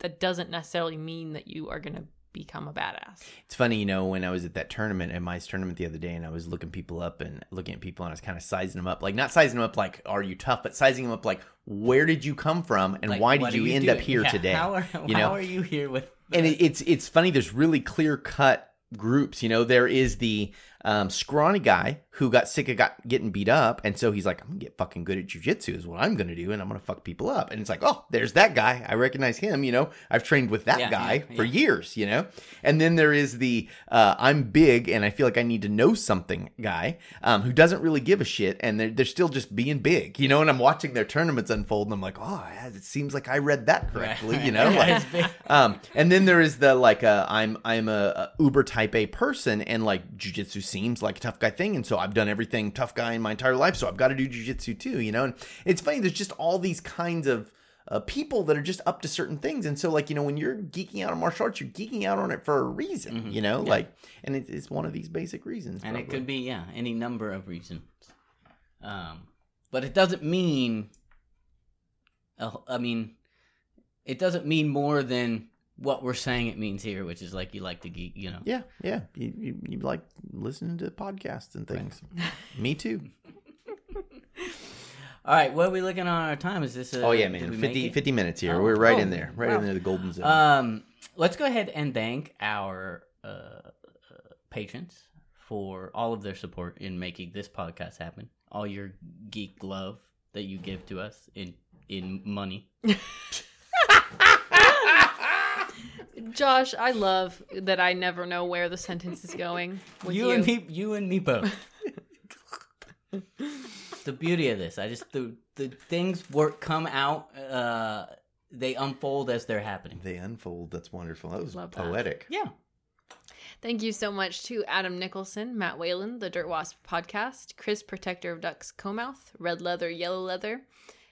that doesn't necessarily mean that you are going to become a badass. It's funny, you know, when I was at that tournament at my tournament the other day, and I was looking people up and looking at people, and I was kind of sizing them up, like not sizing them up like "Are you tough?" but sizing them up like "Where did you come from, and Like, why did are you, end up here Yeah, today?" How are, you how are you here with? and it, it's it's funny. There's really clear cut groups. You know, there is the um, scrawny guy who got sick of got getting beat up, and so he's like, "I'm gonna get fucking good at jujitsu is what I'm gonna do, and I'm gonna fuck people up." And it's like, "Oh, there's that guy. I recognize him. You know, I've trained with that Yeah, guy yeah, for yeah. years. You know." And then there is the uh, I'm big and I feel like I need to know something guy um, who doesn't really give a shit, and they're they're still just being big. You know, and I'm watching their tournaments unfold, and I'm like, "Oh, it seems like I read that correctly." You know, like, um, and then there is the like uh, I'm I'm a, a uber type A person, and like jujitsu seems like a tough guy thing, and so I've done everything tough guy in my entire life, so I've got to do jujitsu too, you know. And it's funny, there's just all these kinds of uh, people that are just up to certain things, and so like you know when you're geeking out on martial arts, you're geeking out on it for a reason, you know, like, and it, it's one of these basic reasons, and it could be yeah any number of reasons. Um but it doesn't mean uh, i mean it doesn't mean more than what we're saying it means here which is like you like to geek you know Yeah, yeah. You, you, you like listening to podcasts and things. Me too. all right what are we looking on our time is this a, Oh yeah, man. we 50, 50 minutes here. Oh, We're right oh, in there. Right wow. in there, the golden zone. um let's go ahead and thank our uh, uh patrons for all of their support in making this podcast happen all your geek love that you give to us in in money Josh, I love that I never know where the sentence is going. With you, you, and me, you and me both. the beauty of this, I just the the things work come out. Uh, they unfold as they're happening. They unfold. That's wonderful. That was Love that. poetic. Yeah. Thank you so much to Adam Nicholson, Matt Whalen, the Dirt Wasp podcast, Chris Protector of Ducks Comouth, Red Leather, Yellow Leather,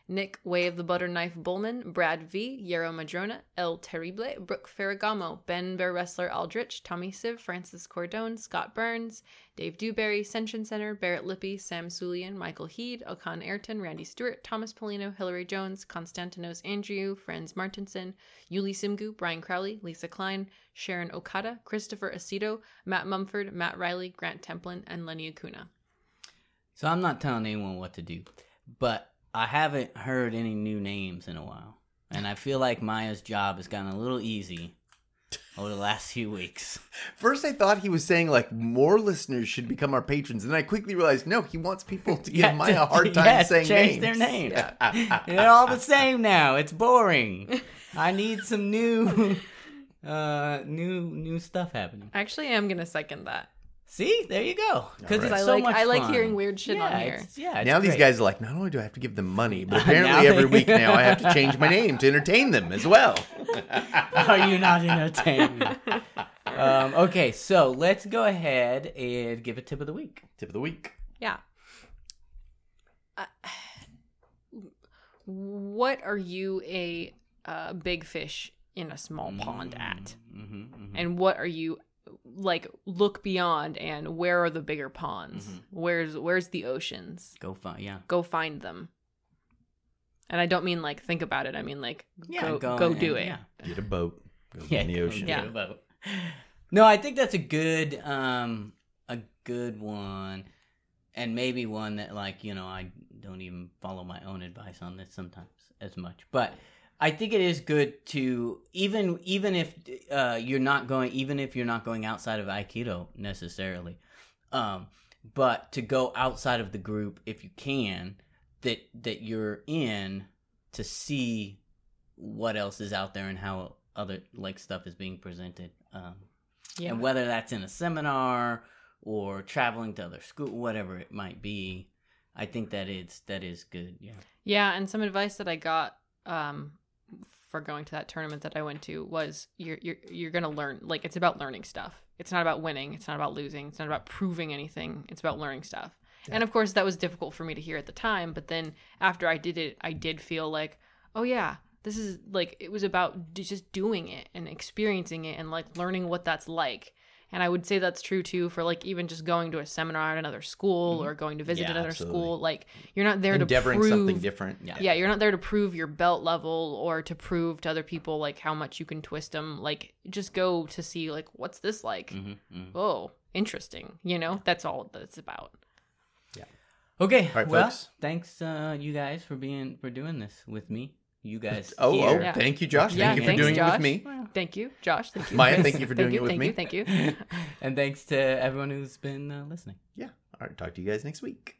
Nick Way of the Butter Knife Bullman, Brad V, Yarrow Madrona, El Terrible, Brooke Ferragamo, Ben Bear Wrestler Aldrich, Tommy Siv, Francis Cordone, Scott Burns, Dave Dewberry, Senshin Center, Barrett Lippy, Sam Sulian, Michael Heed, Okan Ayrton, Randy Stewart, Thomas Polino, Hillary Jones, Konstantinos Andrew, Franz Martinson, Yuli Simgu, Brian Crowley, Lisa Klein, Sharon Okada, Christopher Aceto, Matt Mumford, Matt Riley, Grant Templin, and Lenny Acuna. So I'm not telling anyone what to do, but I haven't heard any new names in a while, and I feel like Maya's job has gotten a little easy over the last few weeks. First, I thought he was saying like more listeners should become our patrons, and then I quickly realized no, he wants people to give Yeah, Maya a hard time yeah, saying change names. their names. They're all the same now. It's boring. I need some new, uh, new new stuff happening. Actually, I'm gonna second that See, there you go. Because All it's right. I so like much I like fun. hearing weird shit yeah, on here. it's- Yeah, it's now these guys are like, not only do I have to give them money, but Now apparently every they- week now I have to change my name to entertain them as well. Are you not entertained? um, okay, so let's go ahead and give a tip of the week. Tip of the week. Yeah. Uh, what are you a uh, big fish in a small pond at? Mm-hmm, mm-hmm. And what are you like look beyond and where are the bigger ponds? Mhm. Where's where's the oceans? Go find, yeah. Go find them. And I don't mean like think about it. I mean like Yeah, go go, and- do it. Yeah, Get a boat. Go yeah in the go ocean. get Yeah. a boat. No, I think that's a good, um, a good one, and maybe one that, like, you know, I don't even follow my own advice on this sometimes as much, but I think it is good to even even if uh, you're not going, even if you're not going outside of Aikido necessarily, um, but to go outside of the group if you can that that you're in to see what else is out there and how other like stuff is being presented um, Yeah. and whether that's in a seminar or traveling to other school whatever it might be i think that is that is good yeah Yeah, and some advice that I got um, for going to that tournament that I went to was you're you're you're gonna learn like it's about learning stuff. It's not about winning. It's not about losing. It's not about proving anything. It's about learning stuff. And of course, that was difficult for me to hear at the time. But then after I did it, I did feel like, oh yeah, this is like it was about just doing it and experiencing it and like learning what that's like. And I would say that's true too for like even just going to a seminar at another school or going to visit Mm-hmm. Yeah, another absolutely. school. Like you're not there Endeavoring to prove something different. Yeah. yeah, you're not there to prove your belt level or to prove to other people like how much you can twist them. Like just go to see like what's this like? hmm hmm Oh, interesting. You know, that's all that's about. Yeah. Okay. right, well, folks. thanks uh, you guys for being for doing this with me. You guys. Oh, here. oh, Yeah. thank you, Josh. Yeah, thank you for thanks, doing it with me. Thank you, Josh. Thank you, Maya, Chris. thank you for doing you, it with thank me. You, thank you. and thanks to everyone who's been uh, listening. Yeah. All right. Talk to you guys next week.